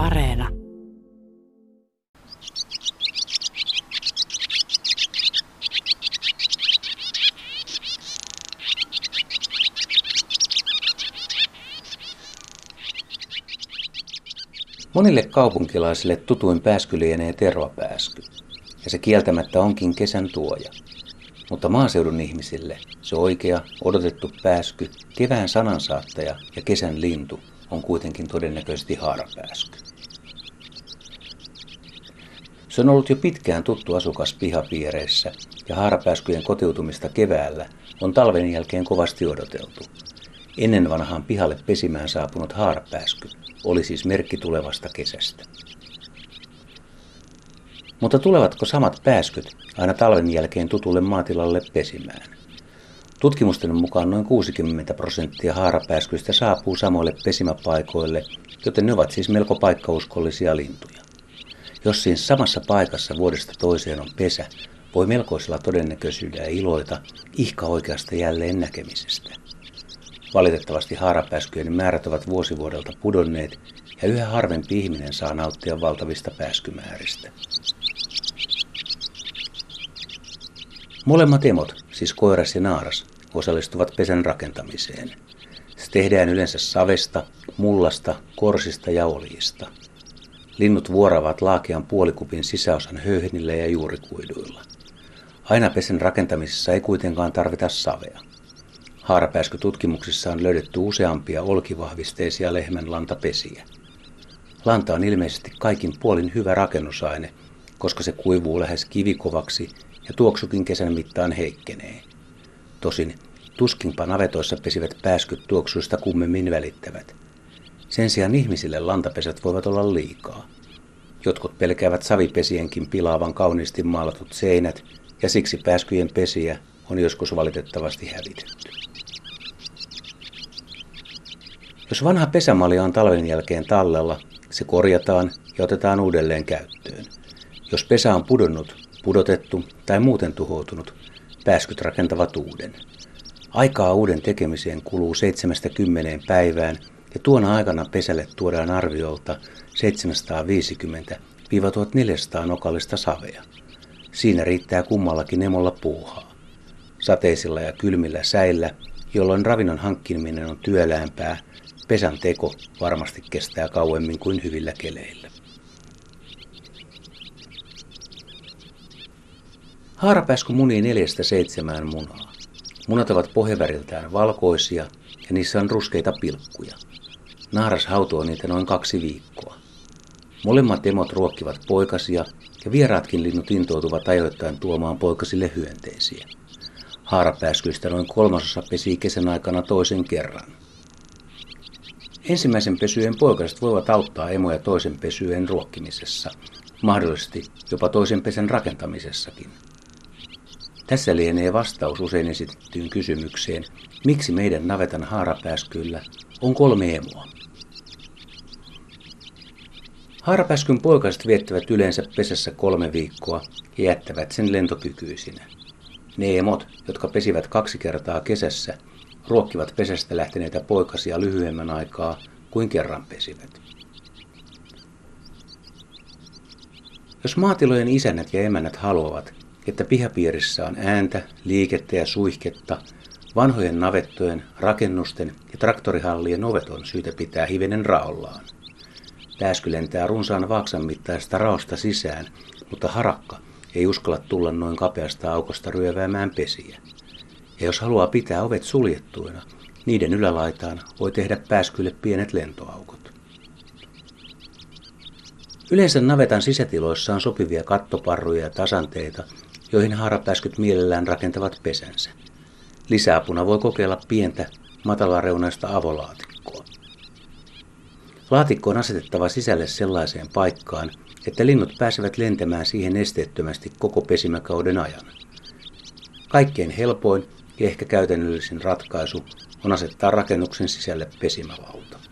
Areena. Monille kaupunkilaisille tutuin pääsky lienee tervapääsky, ja se kieltämättä onkin kesän tuoja. Mutta maaseudun ihmisille se oikea, odotettu pääsky, kevään sanansaattaja ja kesän lintu on kuitenkin todennäköisesti haarapääsky. Se on ollut jo pitkään tuttu asukas pihapiireissä ja haarapääskyjen kotiutumista keväällä on talven jälkeen kovasti odoteltu. Ennen vanhaan pihalle pesimään saapunut haarapääsky oli siis merkki tulevasta kesästä. Mutta tulevatko samat pääskyt aina talven jälkeen tutulle maatilalle pesimään? Tutkimusten mukaan noin 60 prosenttia haarapääskyistä saapuu samoille pesimäpaikoille, joten ne ovat siis melko paikkauskollisia lintuja. Jos siinä samassa paikassa vuodesta toiseen on pesä, voi melkoisella todennäköisyydellä iloita ihka oikeasta jälleen näkemisestä. Valitettavasti haarapääskyjen määrät ovat vuosivuodelta pudonneet ja yhä harvempi ihminen saa nauttia valtavista pääskymääristä. Molemmat emot, siis koiras ja naaras, osallistuvat pesän rakentamiseen. Se tehdään yleensä savesta, mullasta, korsista ja oljista. Linnut vuoravat laakean puolikupin sisäosan höyhenillä ja juurikuiduilla. Aina pesän rakentamisessa ei kuitenkaan tarvita savea. Haarapääskytutkimuksissa on löydetty useampia olkivahvisteisia lehmän lantapesiä. Lanta on ilmeisesti kaikin puolin hyvä rakennusaine, koska se kuivuu lähes kivikovaksi ja tuoksukin kesän mittaan heikkenee. Tosin tuskinpa navetoissa pesivät pääskyt tuoksuista kummemmin välittävät. Sen sijaan ihmisille lantapesät voivat olla liikaa. Jotkut pelkäävät savipesienkin pilaavan kauniisti maalatut seinät, ja siksi pääskyjen pesiä on joskus valitettavasti hävitetty. Jos vanha pesämalja on talven jälkeen tallella, se korjataan ja otetaan uudelleen käyttöön. Jos pesä on pudonnut, pudotettu tai muuten tuhoutunut, pääskyt rakentavat uuden. Aikaa uuden tekemiseen kuluu 70 päivään ja tuona aikana pesälle tuodaan arviolta 750-1400 nokallista savea. Siinä riittää kummallakin emolla puuhaa. Sateisilla ja kylmillä säillä, jolloin ravinnon hankkiminen on työläämpää, pesän teko varmasti kestää kauemmin kuin hyvillä keleillä. Haarapääsky munii neljästä seitsemään munaa. Munat ovat pohjaväriltään valkoisia ja niissä on ruskeita pilkkuja. Naaras hautoo niitä noin kaksi viikkoa. Molemmat emot ruokkivat poikasia ja vieraatkin linnut intoutuvat ajoittain tuomaan poikasille hyönteisiä. Haarapääskyistä noin kolmasosa pesii kesän aikana toisen kerran. Ensimmäisen pesyjen poikaset voivat auttaa emoja toisen pesyjen ruokkimisessa, mahdollisesti jopa toisen pesän rakentamisessakin. Tässä lienee vastaus usein esitettyyn kysymykseen, miksi meidän navetan haarapääskyllä on kolme emoa. Haarapääskyn poikaset viettävät yleensä pesässä kolme viikkoa ja jättävät sen lentokykyisinä. Ne emot, jotka pesivät kaksi kertaa kesässä, ruokkivat pesästä lähteneitä poikasia lyhyemmän aikaa kuin kerran pesivät. Jos maatilojen isännät ja emännät haluavat, että pihapiirissä on ääntä, liikettä ja suihketta, vanhojen navettojen, rakennusten ja traktorihallien ovet on syytä pitää hivenen raollaan. Pääsky lentää runsaan vaaksan mittaista raosta sisään, mutta harakka ei uskalla tulla noin kapeasta aukosta ryöväämään pesiä. Ja jos haluaa pitää ovet suljettuina, niiden ylälaitaan voi tehdä pääskylle pienet lentoaukot. Yleensä navetan sisätiloissa on sopivia kattoparruja ja tasanteita, joihin haarapääskyt mielellään rakentavat pesänsä. Lisäapuna voi kokeilla pientä, matalareunaista avolaatikkoa. Laatikko on asetettava sisälle sellaiseen paikkaan, että linnut pääsevät lentämään siihen esteettömästi koko pesimäkauden ajan. Kaikkein helpoin ja ehkä käytännöllisin ratkaisu on asettaa rakennuksen sisälle pesimävauta.